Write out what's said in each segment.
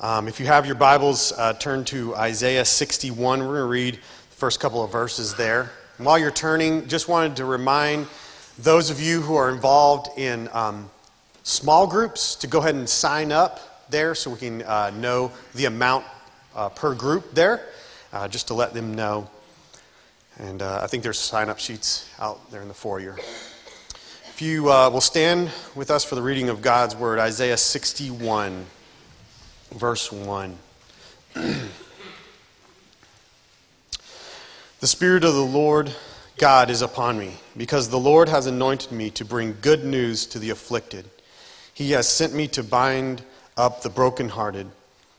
Um, if you have your Bibles, uh, turn to Isaiah 61. We're going to read the first couple of verses there. And while you're turning, just wanted to remind those of you who are involved in um, small groups to go ahead and sign up there so we can uh, know the amount uh, per group there, uh, just to let them know. And uh, I think there's sign up sheets out there in the foyer. If you uh, will stand with us for the reading of God's Word, Isaiah 61 verse 1. the Spirit of the Lord God is upon me, because the Lord has anointed me to bring good news to the afflicted. He has sent me to bind up the brokenhearted,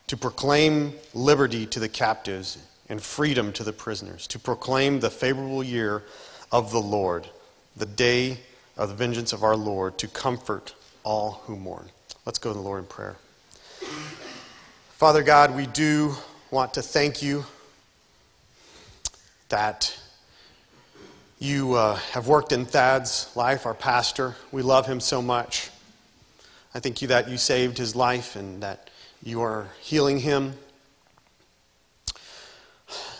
to proclaim liberty to the captives and freedom to the prisoners, to proclaim the favorable year of the Lord, the day of the vengeance of our Lord, to comfort all who mourn. Let's go to the Lord in prayer. Father God, we do want to thank you that you uh, have worked in Thad's life, our pastor. We love him so much. I thank you that you saved his life and that you are healing him.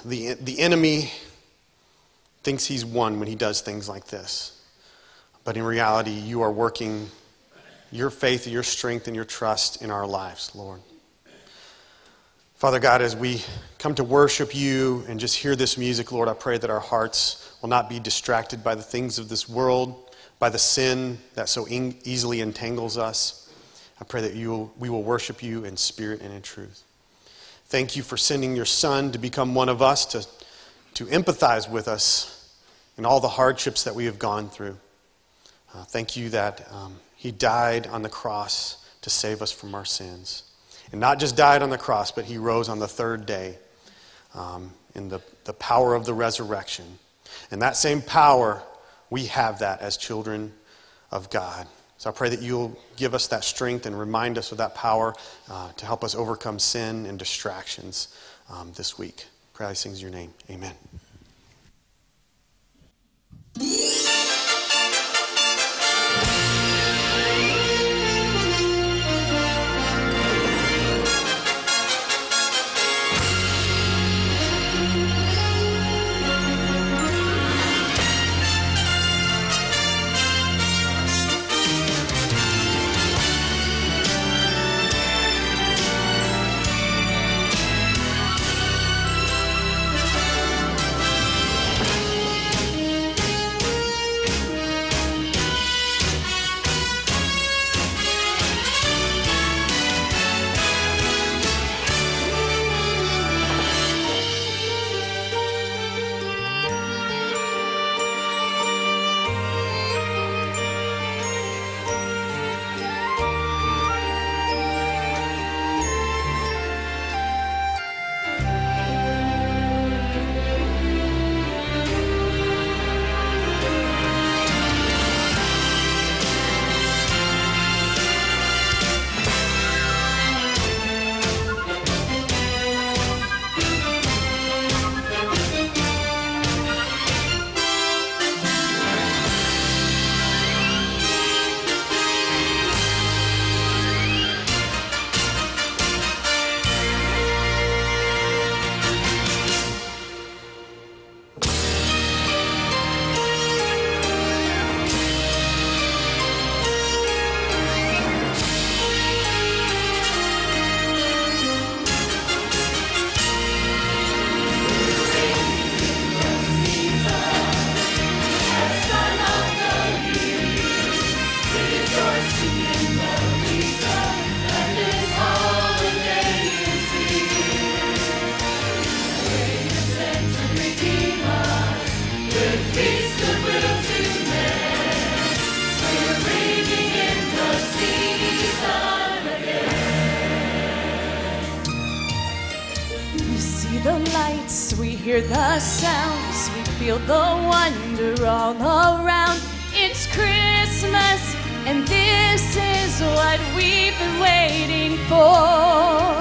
The, the enemy thinks he's won when he does things like this. But in reality, you are working your faith, your strength, and your trust in our lives, Lord. Father God, as we come to worship you and just hear this music, Lord, I pray that our hearts will not be distracted by the things of this world, by the sin that so in- easily entangles us. I pray that you will, we will worship you in spirit and in truth. Thank you for sending your Son to become one of us, to, to empathize with us in all the hardships that we have gone through. Uh, thank you that um, He died on the cross to save us from our sins and not just died on the cross, but he rose on the third day um, in the, the power of the resurrection. And that same power, we have that as children of God. So I pray that you'll give us that strength and remind us of that power uh, to help us overcome sin and distractions um, this week. Pray I sings your name. Amen. wonder all around. It's Christmas, and this is what we've been waiting for.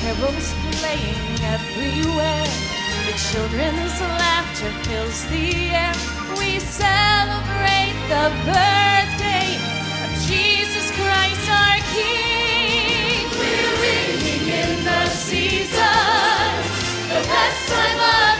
Carols playing everywhere, the children's laughter fills the air. We celebrate the birthday of Jesus Christ, our King. We're ringing in the season, the best time of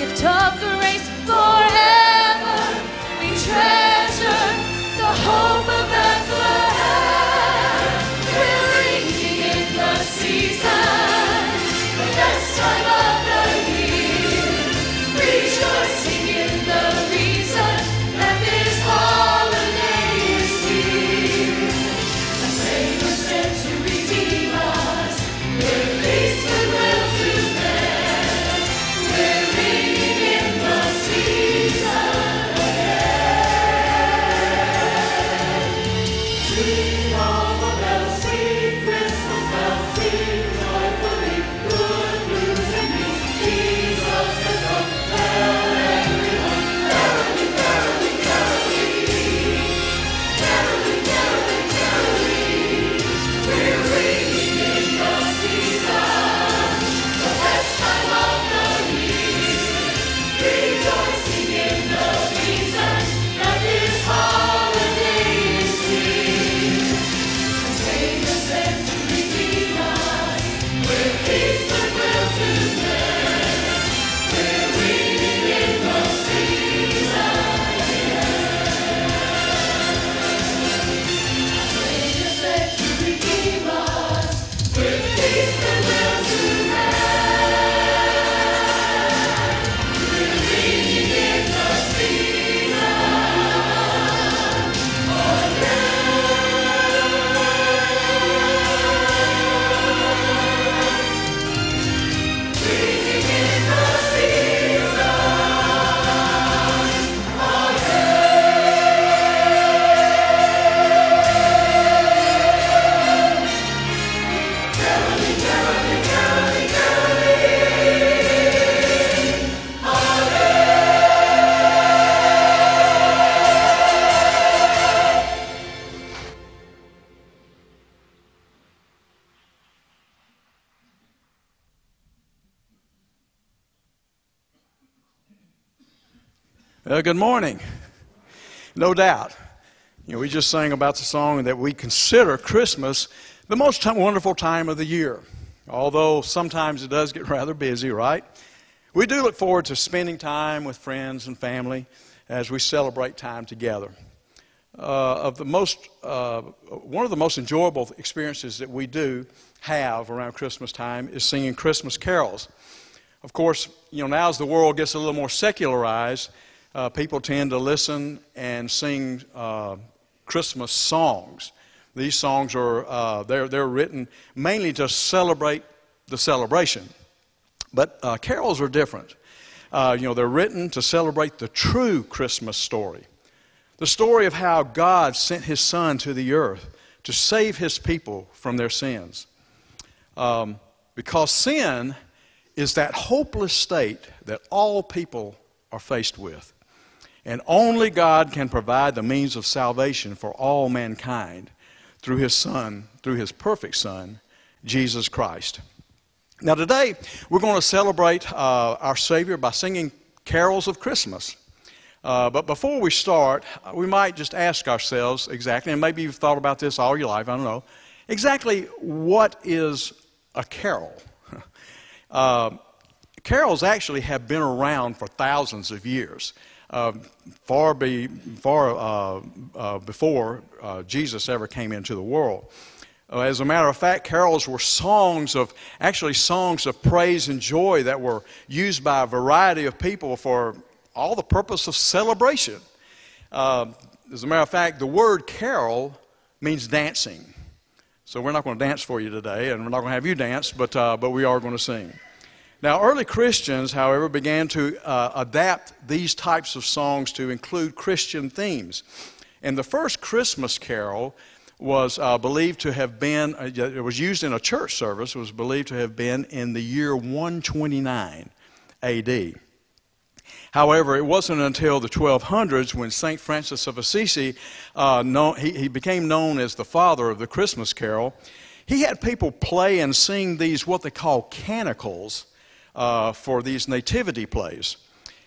Gift of grace forever. We treasure the hope good morning. No doubt. You know, we just sang about the song that we consider Christmas the most wonderful time of the year. Although sometimes it does get rather busy, right? We do look forward to spending time with friends and family as we celebrate time together. Uh, of the most, uh, one of the most enjoyable experiences that we do have around Christmas time is singing Christmas carols. Of course, you know, now as the world gets a little more secularized, uh, people tend to listen and sing uh, Christmas songs. These songs are uh, they're, they're written mainly to celebrate the celebration. But uh, carols are different. Uh, you know, they're written to celebrate the true Christmas story. The story of how God sent his son to the earth to save his people from their sins. Um, because sin is that hopeless state that all people are faced with. And only God can provide the means of salvation for all mankind through his Son, through his perfect Son, Jesus Christ. Now, today, we're going to celebrate uh, our Savior by singing carols of Christmas. Uh, but before we start, uh, we might just ask ourselves exactly, and maybe you've thought about this all your life, I don't know, exactly what is a carol? uh, carols actually have been around for thousands of years, uh, far, be, far uh, uh, before uh, Jesus ever came into the world. As a matter of fact, carols were songs of, actually, songs of praise and joy that were used by a variety of people for all the purpose of celebration. As a matter of fact, the word carol means dancing. So we're not going to dance for you today, and we're not going to have you dance, but, uh, but we are going to sing. Now, early Christians, however, began to uh, adapt these types of songs to include Christian themes. And the first Christmas carol was uh, believed to have been, uh, it was used in a church service, was believed to have been in the year 129 AD. However, it wasn't until the 1200s when St. Francis of Assisi, uh, known, he, he became known as the father of the Christmas carol. He had people play and sing these, what they call canticles, uh, for these nativity plays.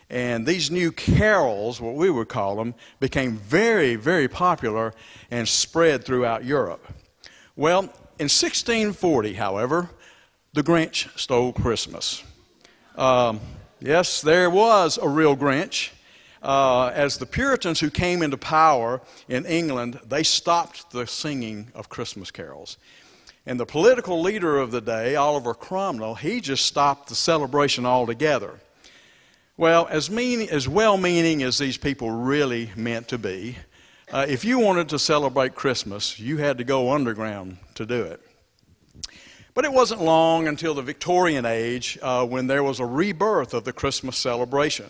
And these new carols, what we would call them, became very, very popular and spread throughout Europe. Well, in 1640, however, the Grinch stole Christmas. Um, yes, there was a real Grinch. Uh, as the Puritans who came into power in England, they stopped the singing of Christmas carols. And the political leader of the day, Oliver Cromwell, he just stopped the celebration altogether. Well, as, mean, as well meaning as these people really meant to be, uh, if you wanted to celebrate Christmas, you had to go underground to do it. But it wasn't long until the Victorian age uh, when there was a rebirth of the Christmas celebration.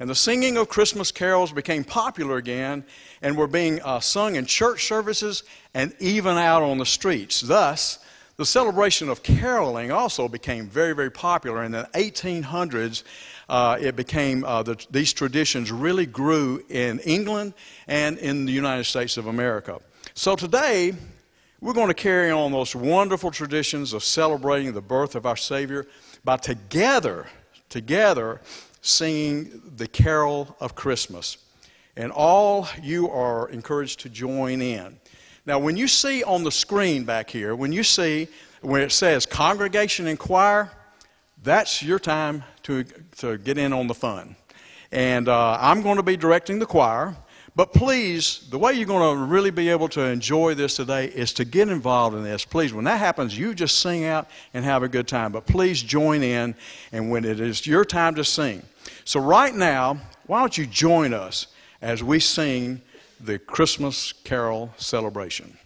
And the singing of Christmas carols became popular again and were being uh, sung in church services and even out on the streets. Thus, the celebration of caroling also became very, very popular. In the 1800s, uh, it became, uh, the, these traditions really grew in England and in the United States of America. So today, we're going to carry on those wonderful traditions of celebrating the birth of our Savior by together, together, singing the carol of Christmas. And all you are encouraged to join in. Now, when you see on the screen back here, when you see when it says congregation and choir, that's your time to, to get in on the fun. And uh, I'm going to be directing the choir. But please, the way you're going to really be able to enjoy this today is to get involved in this. Please, when that happens, you just sing out and have a good time. But please join in, and when it is your time to sing. So, right now, why don't you join us as we sing the Christmas Carol celebration?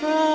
from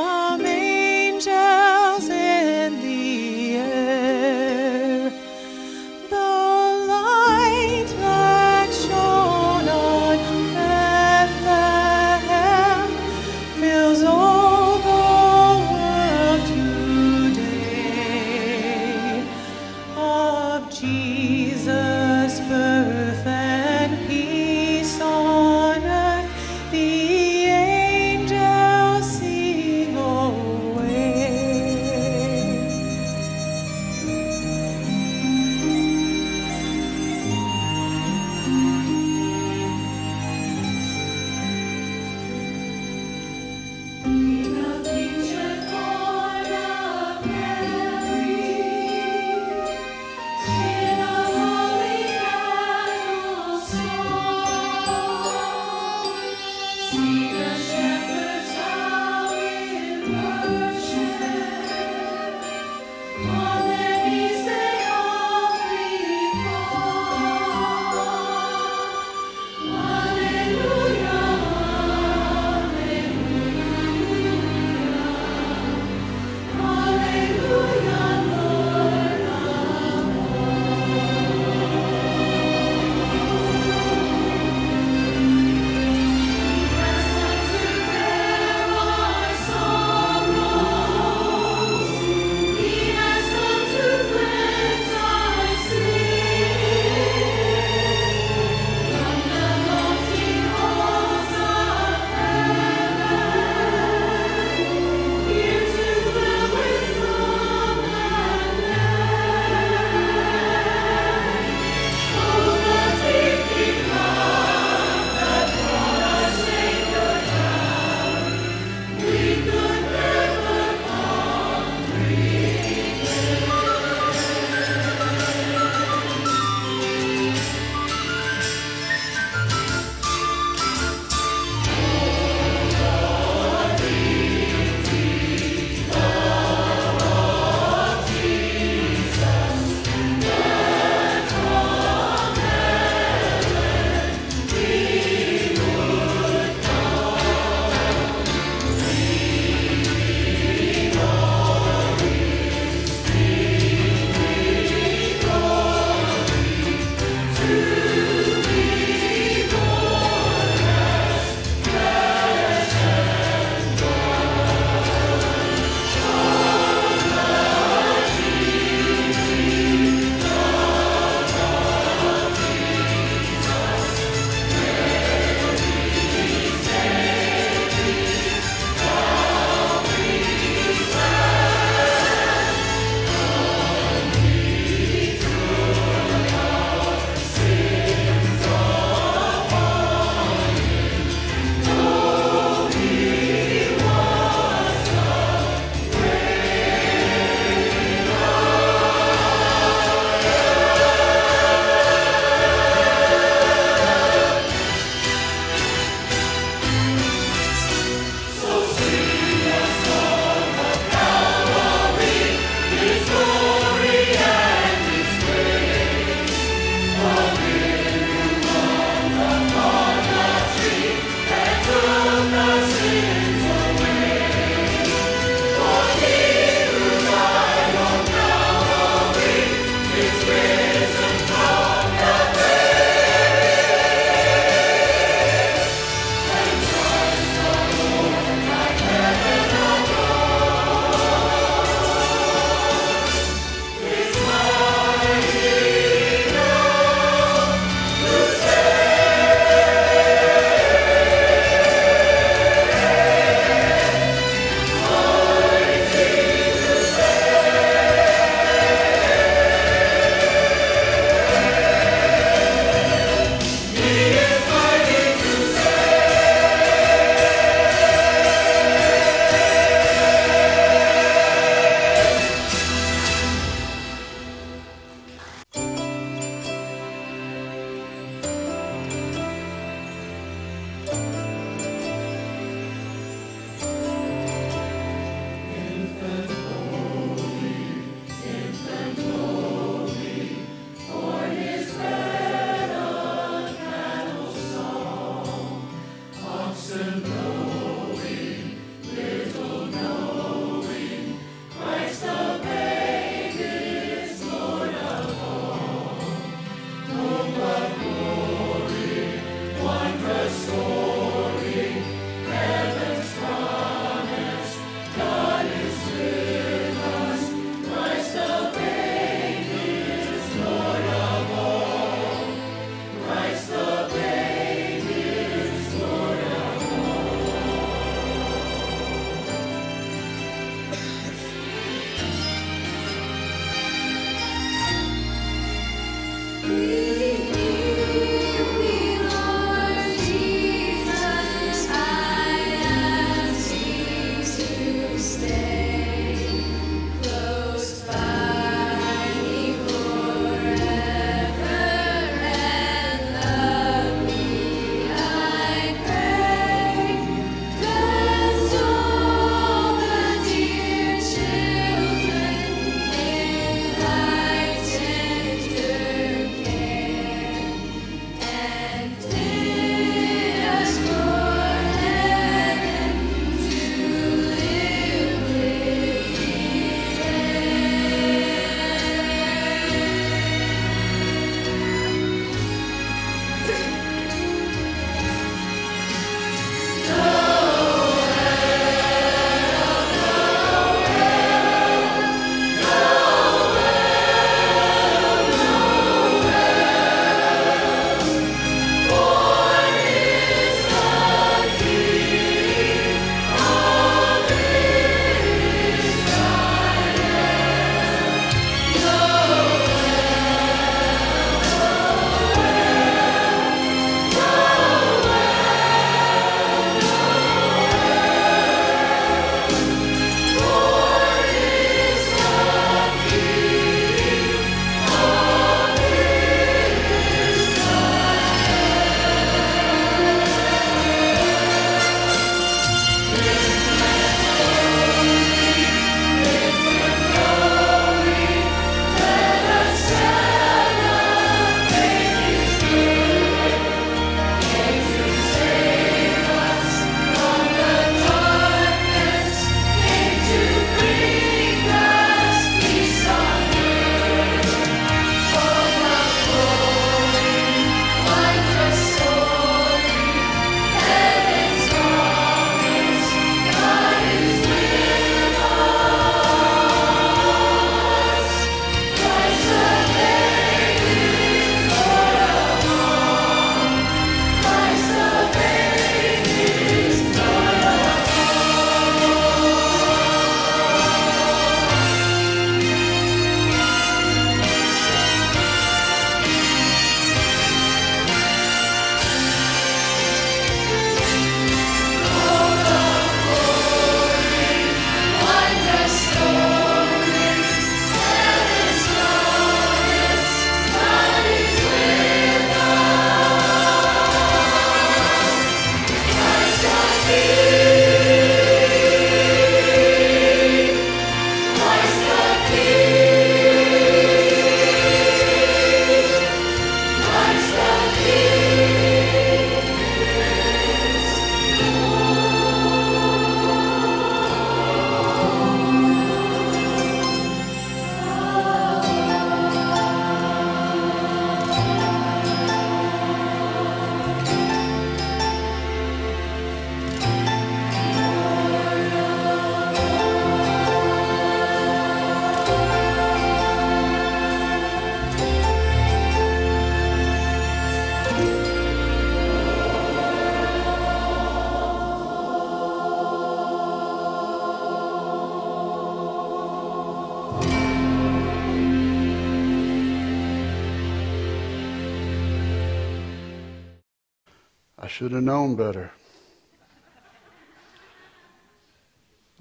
should have known better.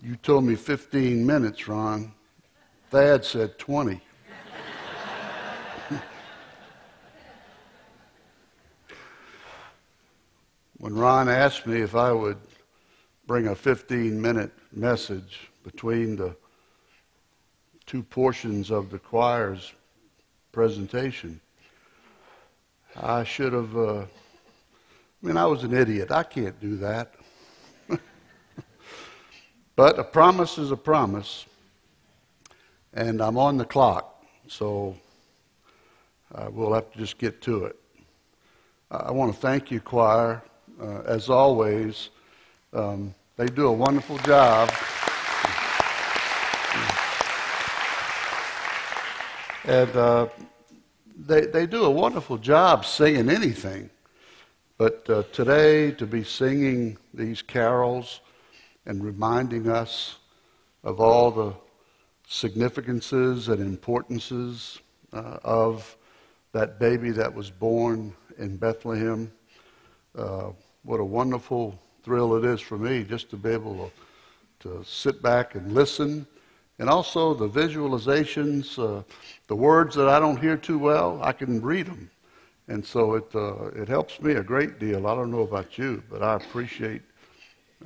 You told me 15 minutes, Ron. Thad said 20. when Ron asked me if I would bring a 15 minute message between the two portions of the choir's presentation, I should have. Uh, I mean, I was an idiot. I can't do that. but a promise is a promise, and I'm on the clock, so uh, we'll have to just get to it. I want to thank you, choir. Uh, as always, um, they do a wonderful job. And uh, they, they do a wonderful job singing anything. But uh, today, to be singing these carols and reminding us of all the significances and importances uh, of that baby that was born in Bethlehem, uh, what a wonderful thrill it is for me just to be able to, to sit back and listen. And also the visualizations, uh, the words that I don't hear too well, I can read them. And so it, uh, it helps me a great deal. I don't know about you, but I appreciate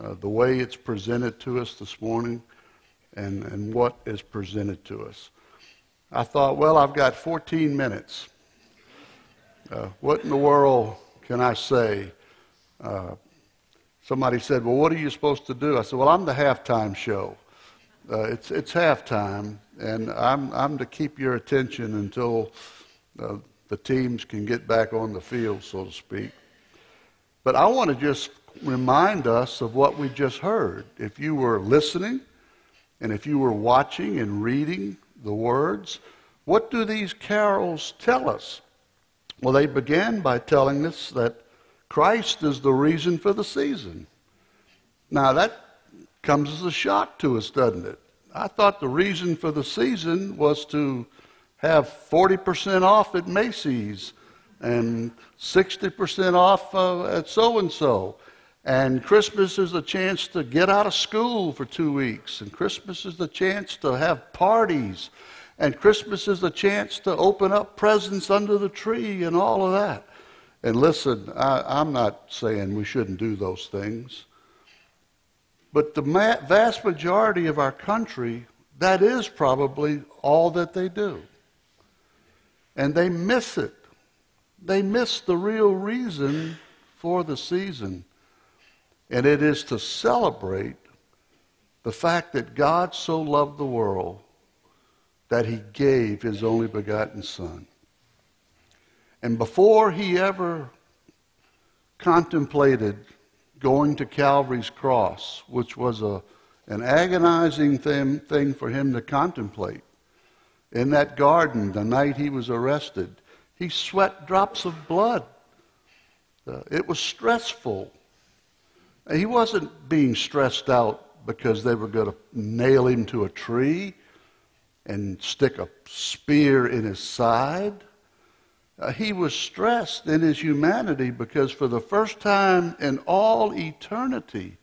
uh, the way it's presented to us this morning and, and what is presented to us. I thought, well, I've got 14 minutes. Uh, what in the world can I say uh, somebody said, Well, what are you supposed to do? I said, Well, I'm the halftime show. Uh, it's, it's halftime, and I'm, I'm to keep your attention until uh, the teams can get back on the field, so to speak. But I want to just remind us of what we just heard. If you were listening, and if you were watching and reading the words, what do these carols tell us? Well, they began by telling us that Christ is the reason for the season. Now, that comes as a shock to us, doesn't it? I thought the reason for the season was to have 40% off at Macy's and 60% off uh, at so and so. And Christmas is a chance to get out of school for two weeks. And Christmas is the chance to have parties. And Christmas is the chance to open up presents under the tree and all of that. And listen, I, am not saying we shouldn't do those things. But the ma- vast majority of our country, that is probably all that they do. And they miss it. They miss the real reason for the season. And it is to celebrate the fact that God so loved the world that he gave his only begotten Son. And before he ever contemplated going to Calvary's cross, which was a, an agonizing thing, thing for him to contemplate, in that garden the night he was arrested, he sweat drops of blood. Uh, it was stressful. He wasn't being stressed out because they were going to nail him to a tree and stick a spear in his side. Uh, he was stressed in his humanity because for the first time in all eternity,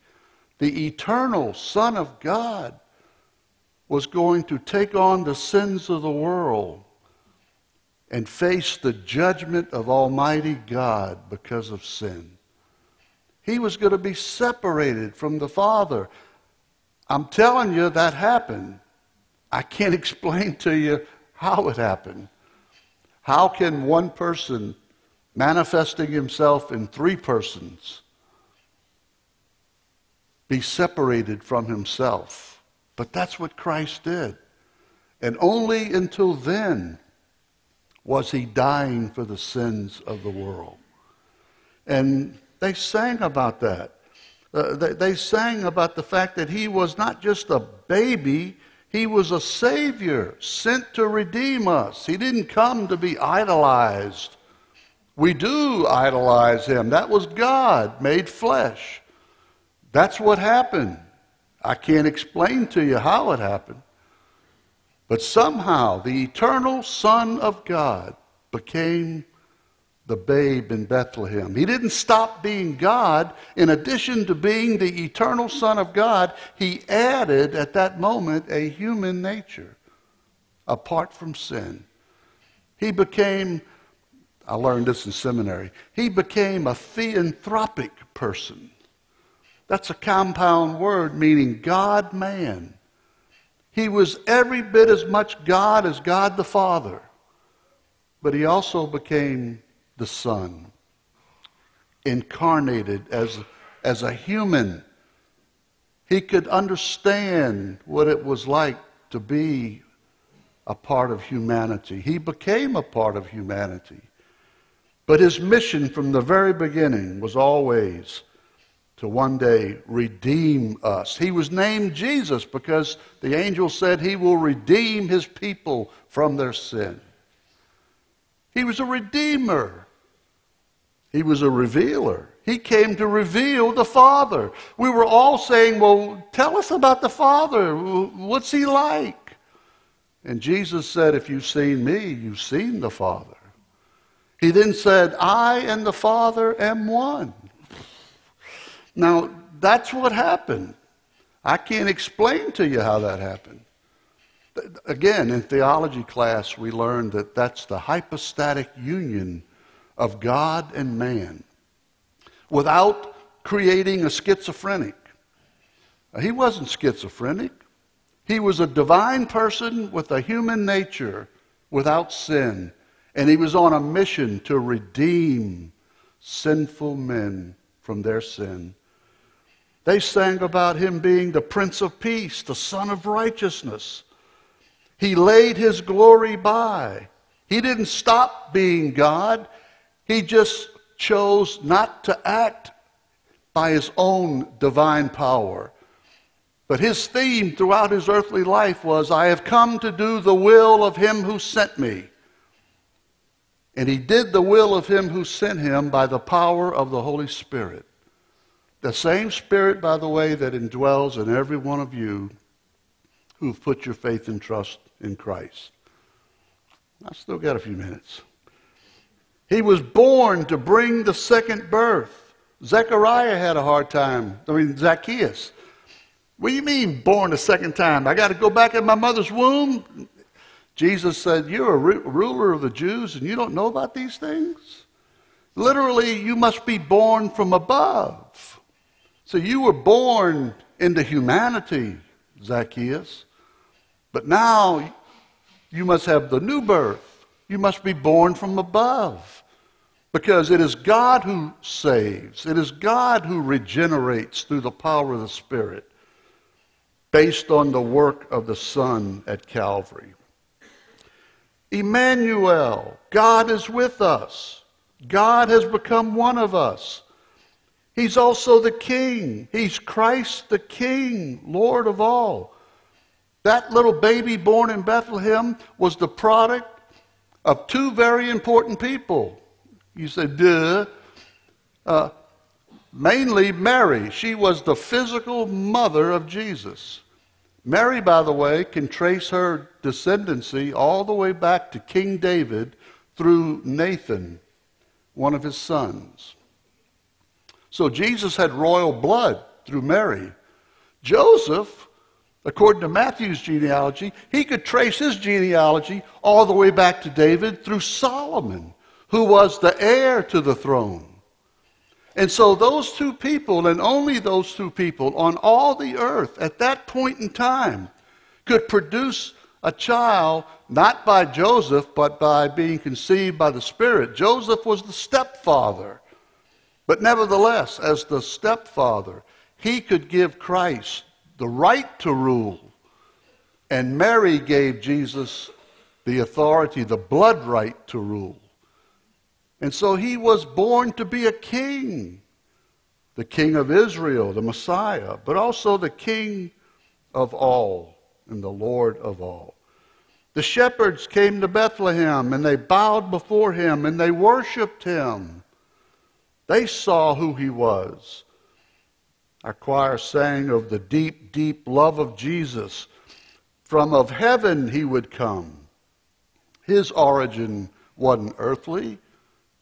the eternal Son of God was going to take on the sins of the world and face the judgment of Almighty God because of sin. He was going to be separated from the Father. I'm telling you, that happened. I can't explain to you how it happened. How can one person manifesting himself in three persons be separated from himself? But that's what Christ did. And only until then was he dying for the sins of the world. And they sang about that. Uh, they, they sang about the fact that he was not just a baby, he was a Savior sent to redeem us. He didn't come to be idolized. We do idolize Him. That was God made flesh. That's what happened. I can't explain to you how it happened. But somehow the eternal Son of God became the babe in Bethlehem. He didn't stop being God. In addition to being the eternal Son of God, he added at that moment a human nature apart from sin. He became, I learned this in seminary, he became a theanthropic person. That's a compound word meaning God man. He was every bit as much God as God the Father, but he also became the Son, incarnated as, as a human. He could understand what it was like to be a part of humanity. He became a part of humanity. But his mission from the very beginning was always to one day redeem us. He was named Jesus because the angel said he will redeem his people from their sin. He was a redeemer. He was a revealer. He came to reveal the Father. We were all saying, Well, tell us about the Father. What's he like? And Jesus said, If you've seen me, you've seen the Father. He then said, I and the Father am one. Now, that's what happened. I can't explain to you how that happened. Again, in theology class, we learned that that's the hypostatic union of God and man without creating a schizophrenic. He wasn't schizophrenic. He was a divine person with a human nature without sin. And he was on a mission to redeem sinful men from their sin. They sang about him being the Prince of Peace, the Sun of Righteousness. He laid his glory by. He didn't stop being God. He just chose not to act by his own divine power. But his theme throughout his earthly life was I have come to do the will of him who sent me. And he did the will of him who sent him by the power of the Holy Spirit. The same Spirit, by the way, that indwells in every one of you who've put your faith and trust in Christ. I still got a few minutes. He was born to bring the second birth. Zechariah had a hard time. I mean, Zacchaeus. What do you mean, born a second time? I got to go back in my mother's womb? Jesus said, You're a ruler of the Jews and you don't know about these things? Literally, you must be born from above. So you were born into humanity, Zacchaeus, but now you must have the new birth. You must be born from above. Because it is God who saves, it is God who regenerates through the power of the Spirit based on the work of the Son at Calvary. Emmanuel, God is with us. God has become one of us. He's also the King. He's Christ the King, Lord of all. That little baby born in Bethlehem was the product of two very important people. You say, duh. Uh, mainly Mary. She was the physical mother of Jesus. Mary, by the way, can trace her descendancy all the way back to King David through Nathan, one of his sons. So Jesus had royal blood through Mary. Joseph, according to Matthew's genealogy, he could trace his genealogy all the way back to David through Solomon, who was the heir to the throne. And so those two people, and only those two people on all the earth at that point in time, could produce a child not by Joseph, but by being conceived by the Spirit. Joseph was the stepfather. But nevertheless, as the stepfather, he could give Christ the right to rule. And Mary gave Jesus the authority, the blood right to rule. And so he was born to be a king, the king of Israel, the Messiah, but also the king of all and the Lord of all. The shepherds came to Bethlehem and they bowed before him and they worshiped him. They saw who he was. Our choir sang of the deep, deep love of Jesus. From of heaven he would come. His origin wasn't earthly,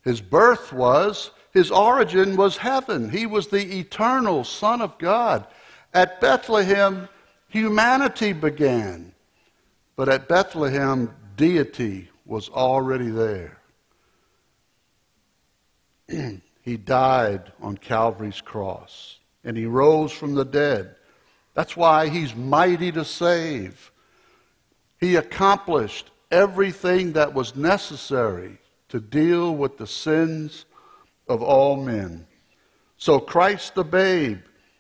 His birth was, his origin was heaven. He was the eternal Son of God. At Bethlehem, humanity began. But at Bethlehem, deity was already there. he died on Calvary's cross, and he rose from the dead. That's why he's mighty to save. He accomplished everything that was necessary to deal with the sins of all men. So Christ the babe,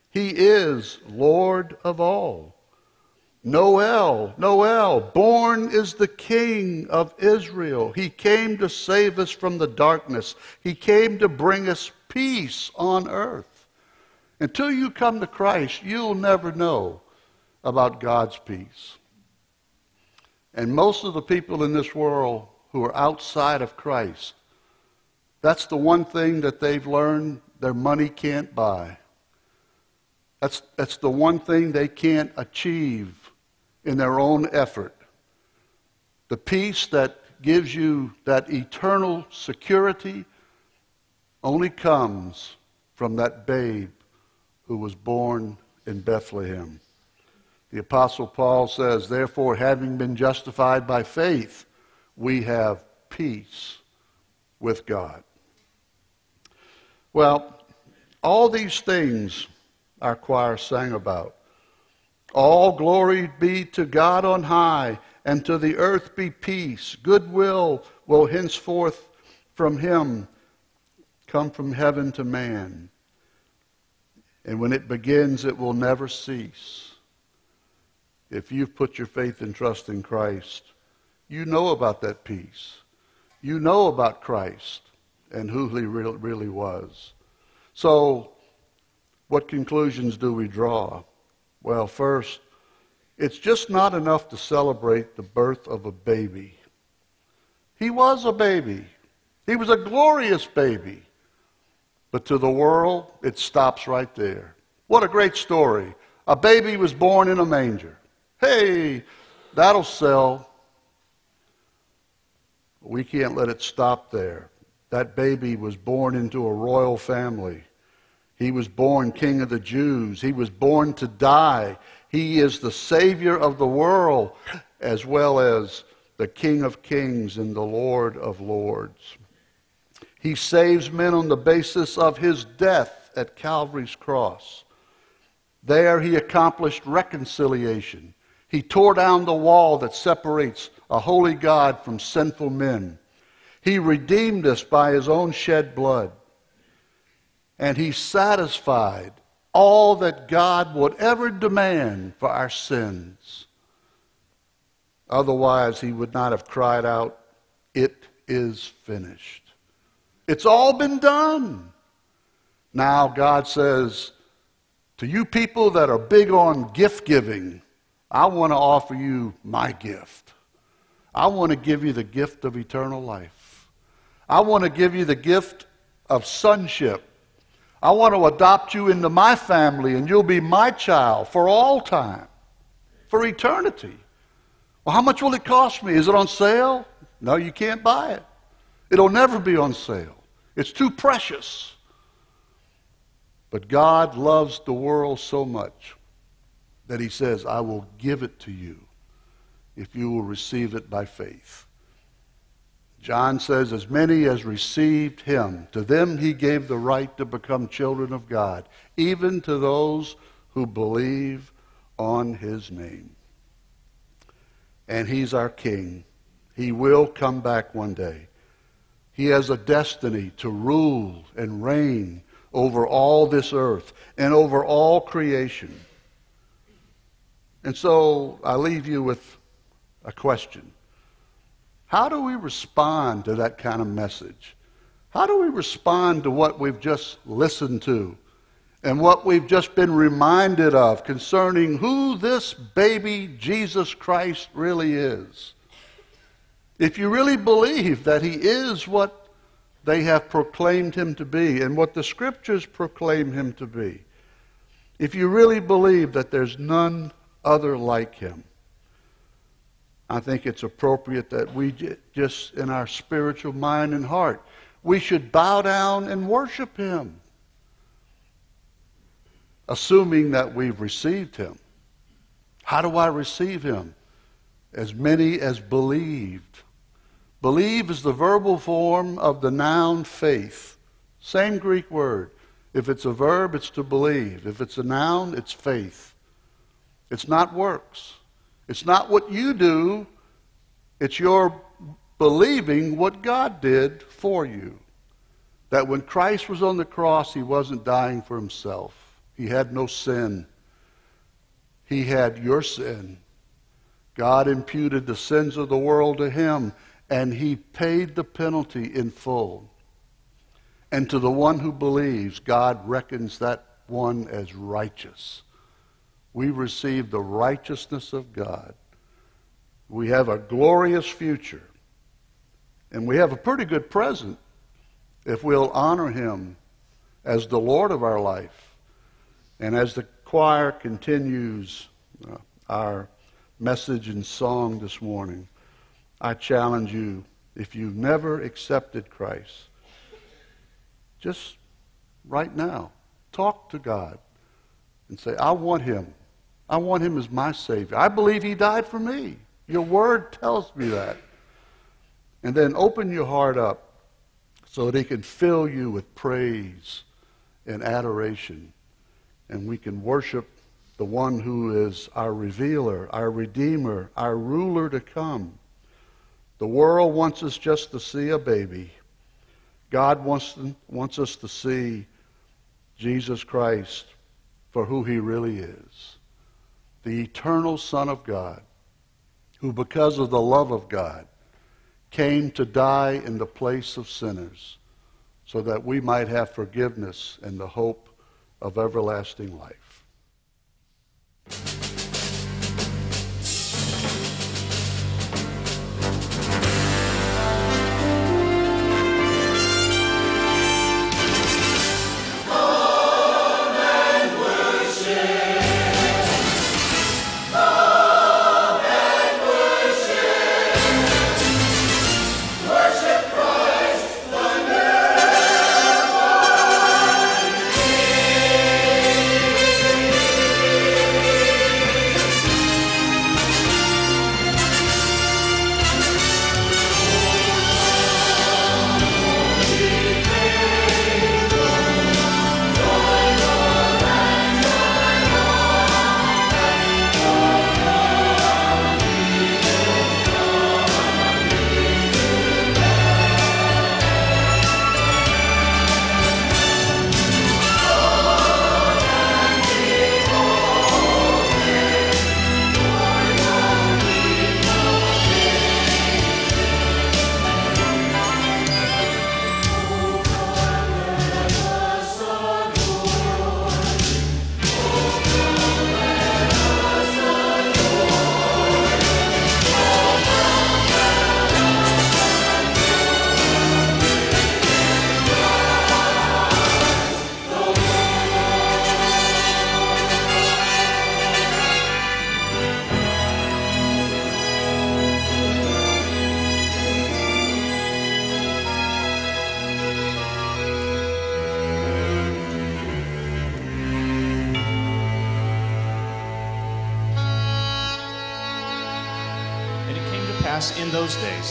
he is Lord of all. Noel, Noel, born is the King of Israel. He came to save us from the darkness. He came to bring us peace on earth. Until you come to Christ, you'll never know about God's peace. And most of the people in this world who are outside of Christ, that's the one thing that they've learned their money can't buy. That's, that's the one thing they can't achieve in their own effort. The peace that gives you that eternal security only comes from that babe who was born in Bethlehem. The Apostle Paul says, Therefore, having been justified by faith, we have peace with God. Well, all these things our choir sang about. All glory be to God on high, and to the earth be peace. Goodwill will henceforth from him come from heaven to man. And when it begins, it will never cease if you've put your faith and trust in Christ, you know about that peace. You know about Christ and who he really was. So, what conclusions do we draw? Well, first, it's just not enough to celebrate the birth of a baby. He was a baby. He was a glorious baby. But to the world, it stops right there. What a great story. A baby was born in a manger. Hey, that'll sell. We can't let it stop there. That baby was born into a royal family. He was born king of the Jews. He was born to die. He is the Savior of the world as well as the King of kings and the Lord of lords. He saves men on the basis of his death at Calvary's cross. There he accomplished reconciliation. He tore down the wall that separates a holy God from sinful men. He redeemed us by his own shed blood. And he satisfied all that God would ever demand for our sins. Otherwise, he would not have cried out, It is finished. It's all been done. Now, God says, to you people that are big on gift giving, I want to offer you my gift. I want to give you the gift of eternal life. I want to give you the gift of sonship. I want to adopt you into my family and you'll be my child for all time, for eternity. Well, how much will it cost me? Is it on sale? No, you can't buy it. It'll never be on sale. It's too precious. But God loves the world so much that he says, I will give it to you if you will receive it by faith. John says, As many as received him, to them he gave the right to become children of God, even to those who believe on his name. And he's our king. He will come back one day. He has a destiny to rule and reign over all this earth and over all creation. And so I leave you with a question. How do we respond to that kind of message? How do we respond to what we've just listened to and what we've just been reminded of concerning who this baby Jesus Christ really is? If you really believe that he is what they have proclaimed him to be and what the scriptures proclaim him to be, if you really believe that there's none other like him. I think it's appropriate that we just, in our spiritual mind and heart, we should bow down and worship him, assuming that we've received him. How do I receive him? As many as believed. Believe is the verbal form of the noun faith. Same Greek word. If it's a verb, it's to believe. If it's a noun, it's faith. It's not works. It's not what you do, it's your believing what God did for you. That when Christ was on the cross, he wasn't dying for himself, he had no sin. He had your sin. God imputed the sins of the world to him, and he paid the penalty in full. And to the one who believes, God reckons that one as righteous. We receive the righteousness of God. We have a glorious future. And we have a pretty good present if we'll honor him as the Lord of our life. And as the choir continues uh, our message and song this morning, I challenge you if you've never accepted Christ, just right now, talk to God and say, I want him. I want him as my Savior. I believe he died for me. Your word tells me that. And then open your heart up so that he can fill you with praise and adoration. And we can worship the one who is our revealer, our redeemer, our ruler to come. The world wants us just to see a baby. God wants, wants us to see Jesus Christ for who he really is the eternal Son of God, who, because of the love of God, came to die in the place of sinners so that we might have forgiveness and the hope of everlasting life.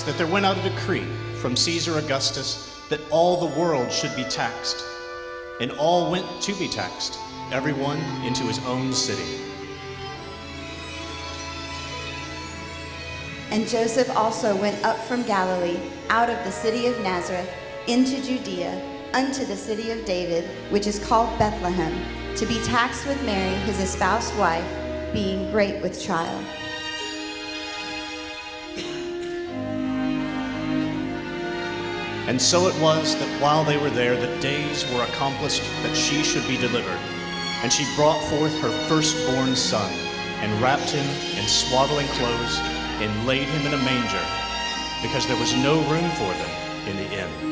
That there went out a decree from Caesar Augustus that all the world should be taxed. And all went to be taxed, everyone into his own city. And Joseph also went up from Galilee, out of the city of Nazareth, into Judea, unto the city of David, which is called Bethlehem, to be taxed with Mary, his espoused wife, being great with child. And so it was that while they were there, the days were accomplished that she should be delivered. And she brought forth her firstborn son, and wrapped him in swaddling clothes, and laid him in a manger, because there was no room for them in the inn.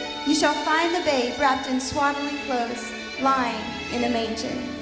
You shall find the babe wrapped in swaddling clothes, lying in a manger.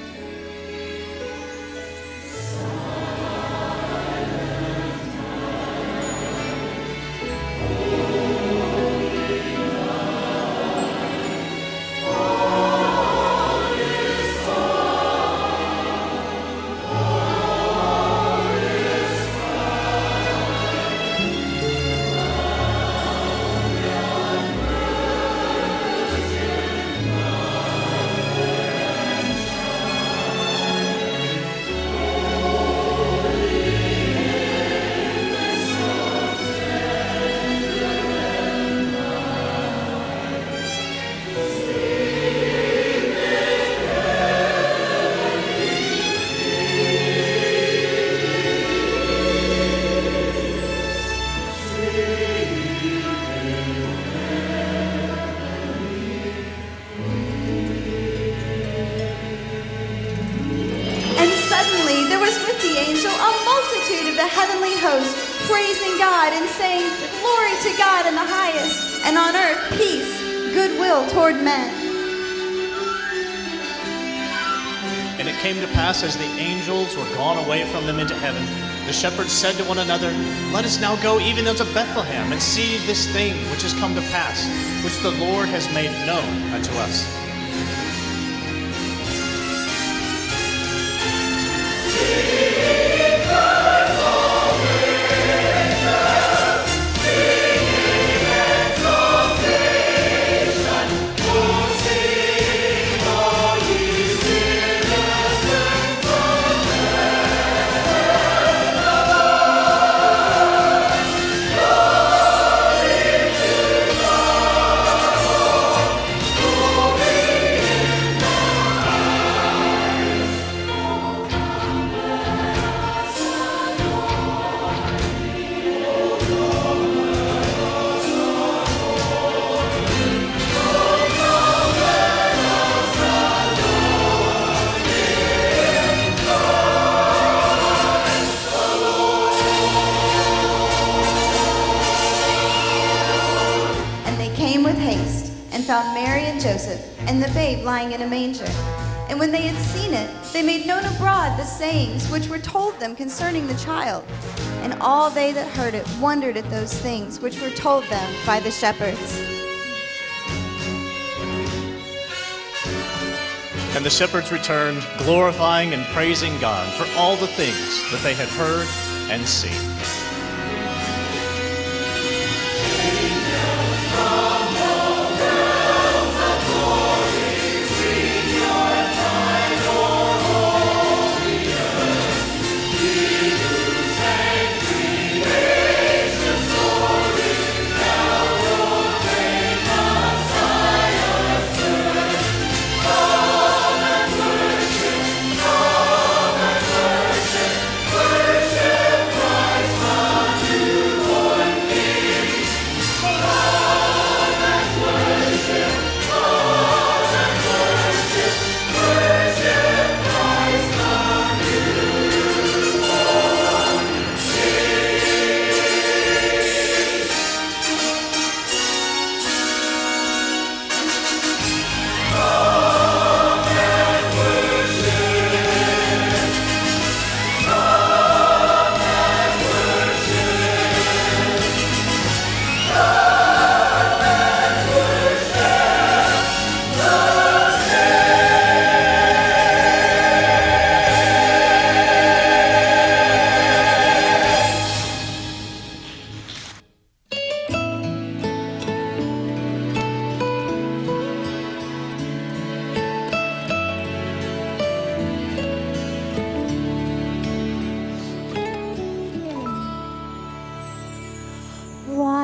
The shepherds said to one another, Let us now go even unto Bethlehem and see this thing which has come to pass, which the Lord has made known unto us. Lying in a manger. And when they had seen it, they made known abroad the sayings which were told them concerning the child. And all they that heard it wondered at those things which were told them by the shepherds. And the shepherds returned, glorifying and praising God for all the things that they had heard and seen.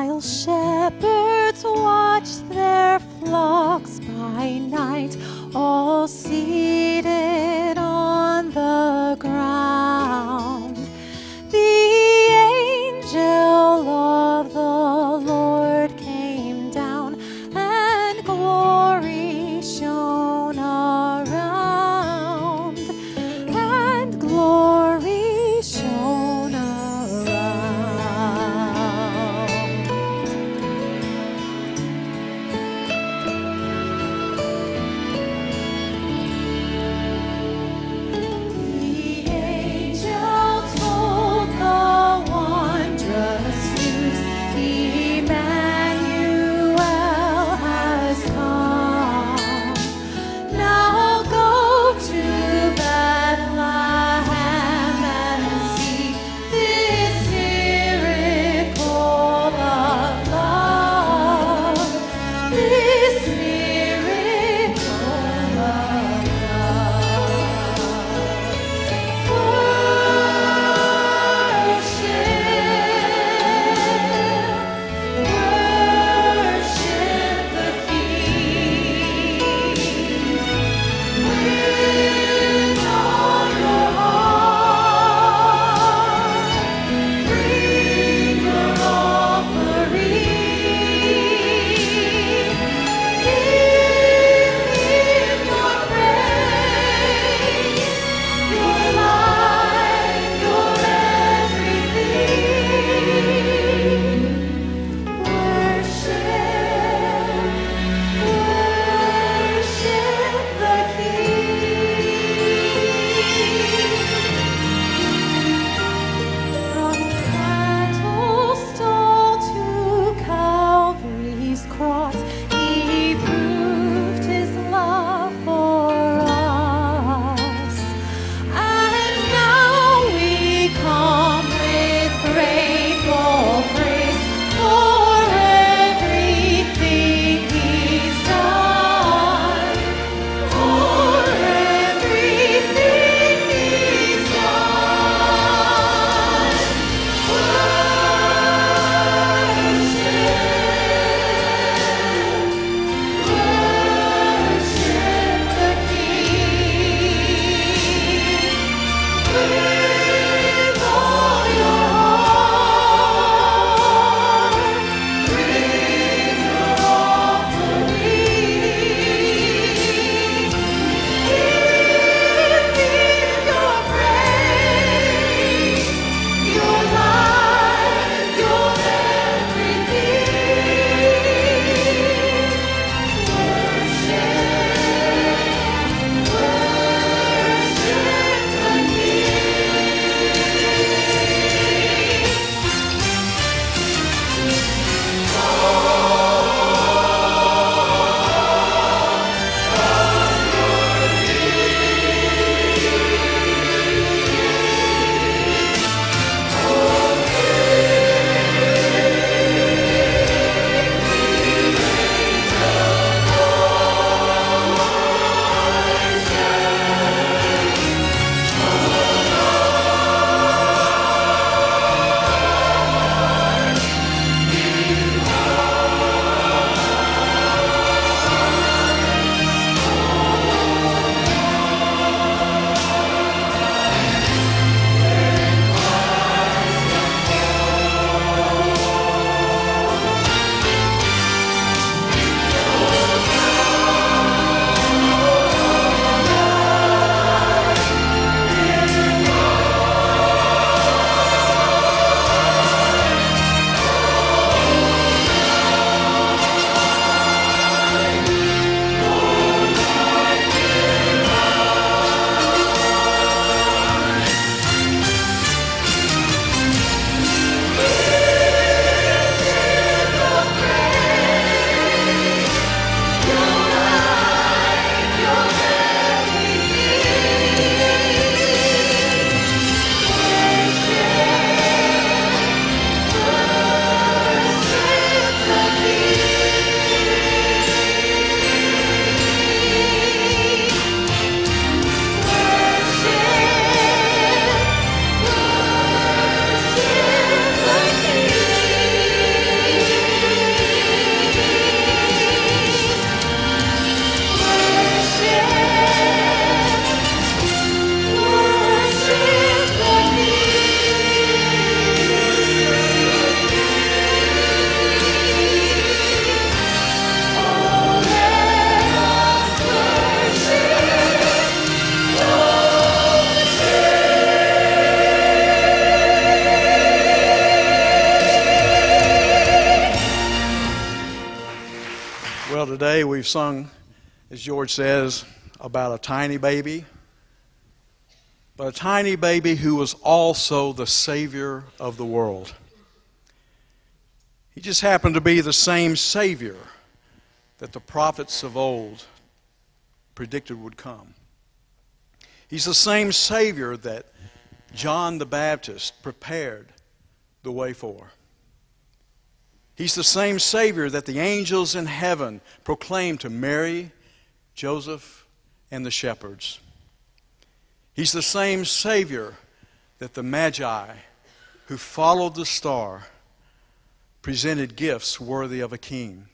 While shepherds watched their flocks by night, all seated. We've sung, as George says, about a tiny baby, but a tiny baby who was also the Savior of the world. He just happened to be the same Savior that the prophets of old predicted would come. He's the same Savior that John the Baptist prepared the way for. He's the same Savior that the angels in heaven proclaimed to Mary, Joseph, and the shepherds. He's the same Savior that the Magi who followed the star presented gifts worthy of a king.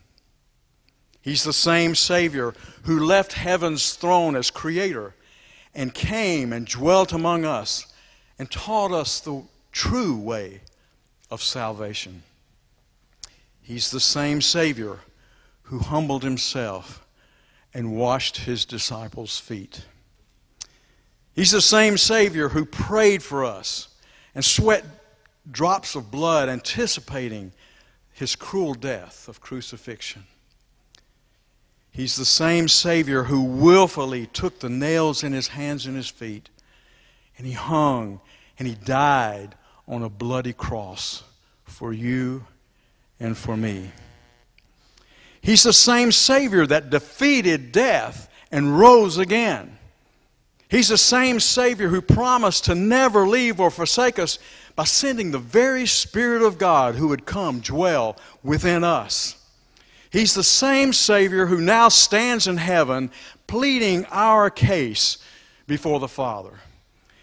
He's the same Savior who left heaven's throne as creator and came and dwelt among us and taught us the true way of salvation. He's the same Savior who humbled himself and washed his disciples' feet. He's the same Savior who prayed for us and sweat drops of blood anticipating his cruel death of crucifixion. He's the same Savior who willfully took the nails in his hands and his feet and he hung and he died on a bloody cross for you and for me. He's the same Savior that defeated death and rose again. He's the same Savior who promised to never leave or forsake us by sending the very Spirit of God who would come dwell within us. He's the same Savior who now stands in heaven pleading our case before the Father.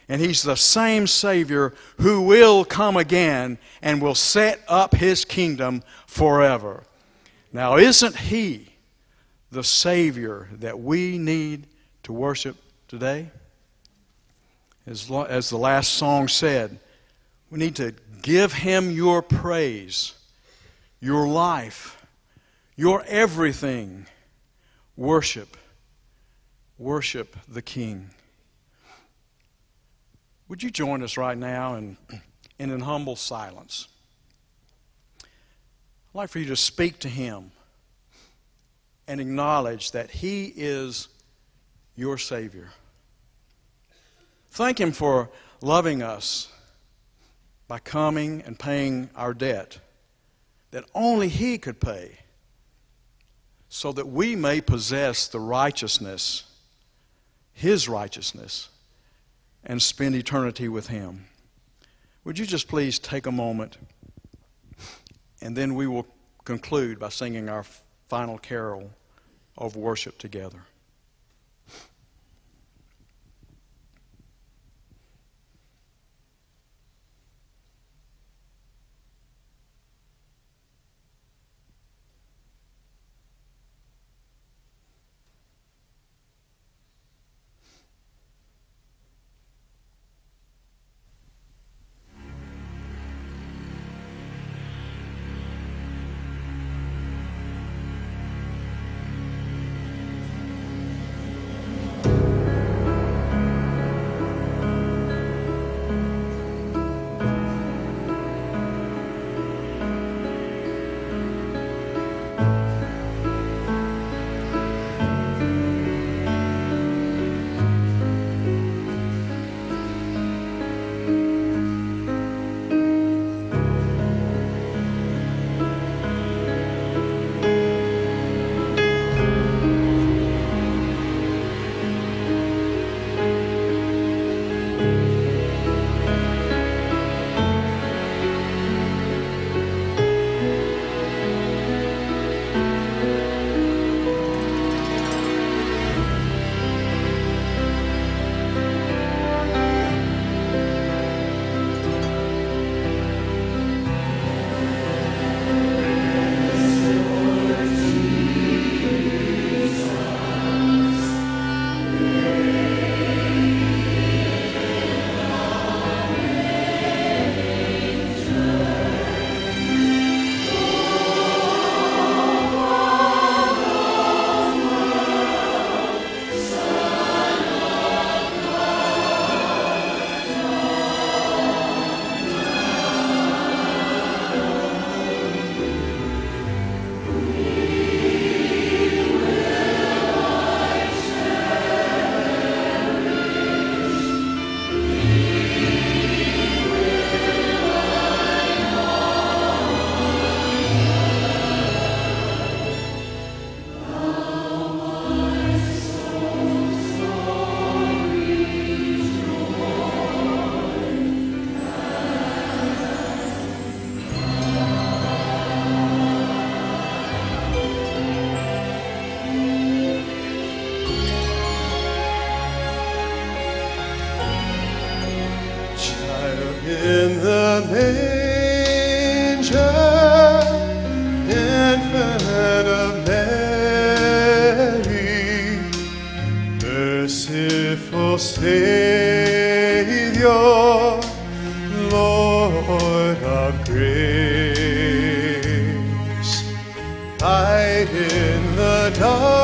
And He's the same Savior who will come again and will set up His kingdom forever. Now, isn't He the Savior that we need to worship today? As, lo- as the last song said, we need to give Him your praise, your life your everything. Worship. Worship the King. Would you join us right now in, in an humble silence? I'd like for you to speak to Him and acknowledge that He is your Savior. Thank Him for loving us by coming and paying our debt that only He could pay so that we may possess the righteousness, His righteousness, and spend eternity with Him. Would you just please take a moment, and then we will conclude by singing our final carol of worship together. The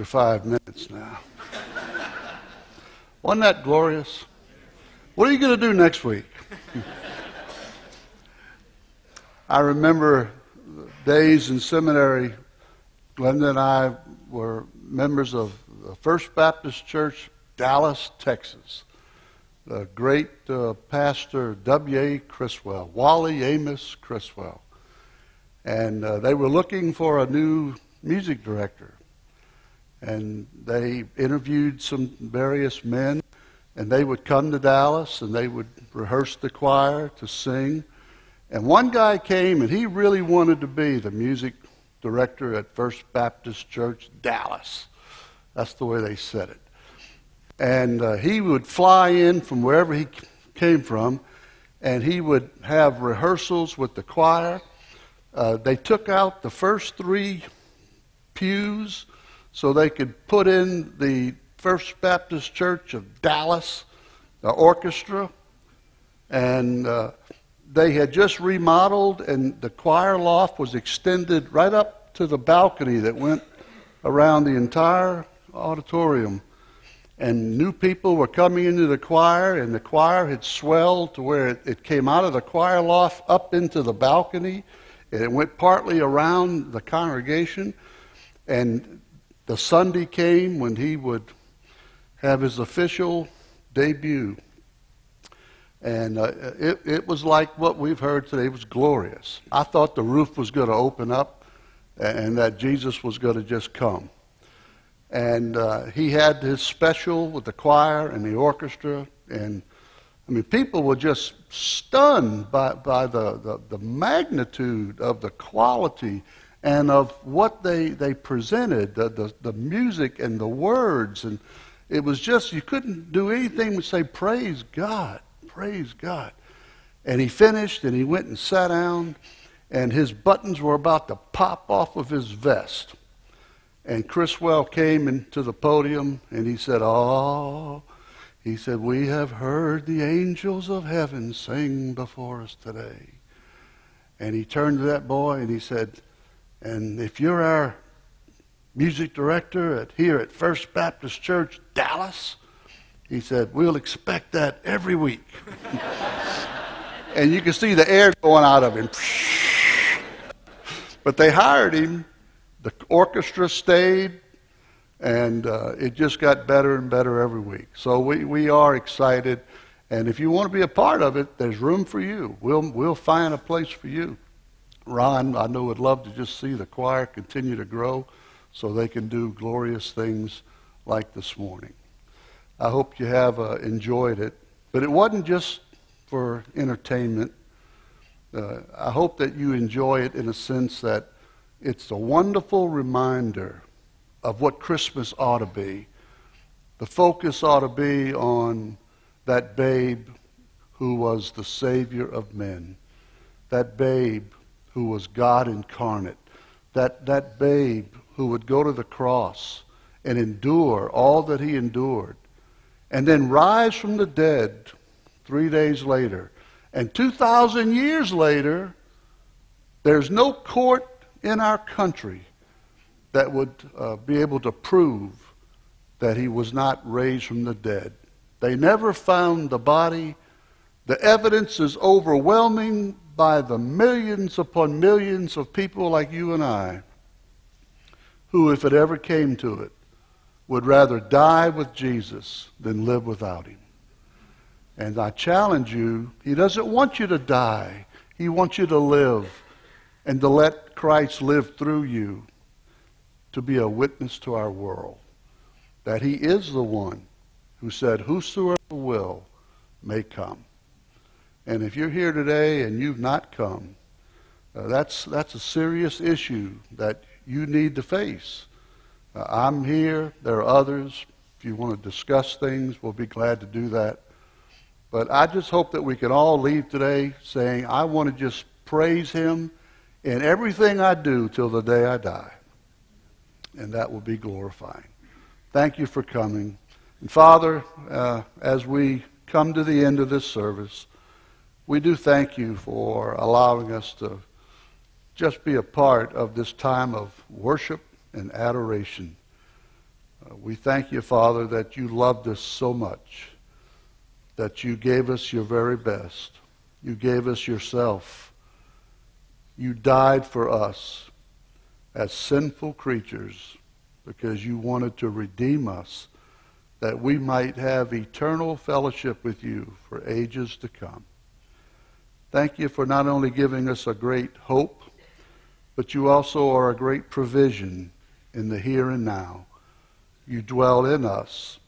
extra five minutes now. Wasn't that glorious? What are you going to do next week? I remember days in seminary. Glenda and I were members of the First Baptist Church, Dallas, Texas. The great uh, pastor W.A. Criswell, Wallie Amos Criswell. And uh, they were looking for a new music director. And they interviewed some various men, and they would come to Dallas and they would rehearse the choir to sing. And one guy came, and he really wanted to be the music director at First Baptist Church, Dallas. That's the way they said it. And uh, he would fly in from wherever he came from, and he would have rehearsals with the choir. Uh, they took out the first three pews so they could put in the First Baptist Church of Dallas, the orchestra, and uh, they had just remodeled, and the choir loft was extended right up to the balcony that went around the entire auditorium. And new people were coming into the choir, and the choir had swelled to where it, it came out of the choir loft up into the balcony, and it went partly around the congregation. And the Sunday came when he would have his official debut. And uh, it, it was like what we've heard today it was glorious. I thought the roof was going to open up and that Jesus was going to just come. And uh, he had his special with the choir and the orchestra. And I mean, people were just stunned by, by the, the, the magnitude of the quality and of what they, they presented, the, the, the music and the words. And it was just, you couldn't do anything but say, Praise God, praise God. And he finished and he went and sat down, and his buttons were about to pop off of his vest. And Criswell came into the podium and he said, Oh, he said, We have heard the angels of heaven sing before us today. And he turned to that boy and he said, And if you're our music director at here at First Baptist Church, Dallas, he said, We'll expect that every week. and you can see the air going out of him. But they hired him. The orchestra stayed. And uh, it just got better and better every week. So we, we are excited. And if you want to be a part of it, there's room for you. We'll, we'll find a place for you. Ron, I know, would love to just see the choir continue to grow so they can do glorious things like this morning. I hope you have uh, enjoyed it. But it wasn't just for entertainment. Uh, I hope that you enjoy it in a sense that it's a wonderful reminder of what Christmas ought to be. The focus ought to be on that babe who was the Savior of men, that babe who was God incarnate, that, that babe who would go to the cross and endure all that he endured, and then rise from the dead three days later. And 2,000 years later, there's no court in our country that would uh, be able to prove that he was not raised from the dead. They never found the body. The evidence is overwhelming by the millions upon millions of people like you and I who, if it ever came to it, would rather die with Jesus than live without him. And I challenge you, he doesn't want you to die. He wants you to live and to let Christ live through you to be a witness to our world. That he is the one who said, Whosoever will may come. And if you're here today and you've not come, uh, that's, that's a serious issue that you need to face. Uh, I'm here. There are others. If you want to discuss things, we'll be glad to do that. But I just hope that we can all leave today saying, I want to just praise him in everything I do till the day I die and that will be glorifying. Thank you for coming. And Father, uh, as we come to the end of this service, we do thank you for allowing us to just be a part of this time of worship and adoration. Uh, we thank you, Father, that you loved us so much, that you gave us your very best. You gave us yourself. You died for us as sinful creatures because you wanted to redeem us that we might have eternal fellowship with you for ages to come. Thank you for not only giving us a great hope, but you also are a great provision in the here and now. You dwell in us,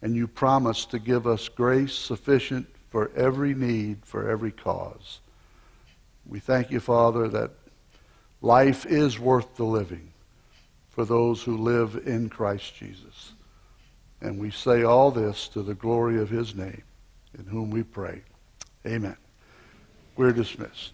and you promise to give us grace sufficient for every need, for every cause. We thank you, Father, that Life is worth the living for those who live in Christ Jesus. And we say all this to the glory of his name, in whom we pray. Amen. We're dismissed.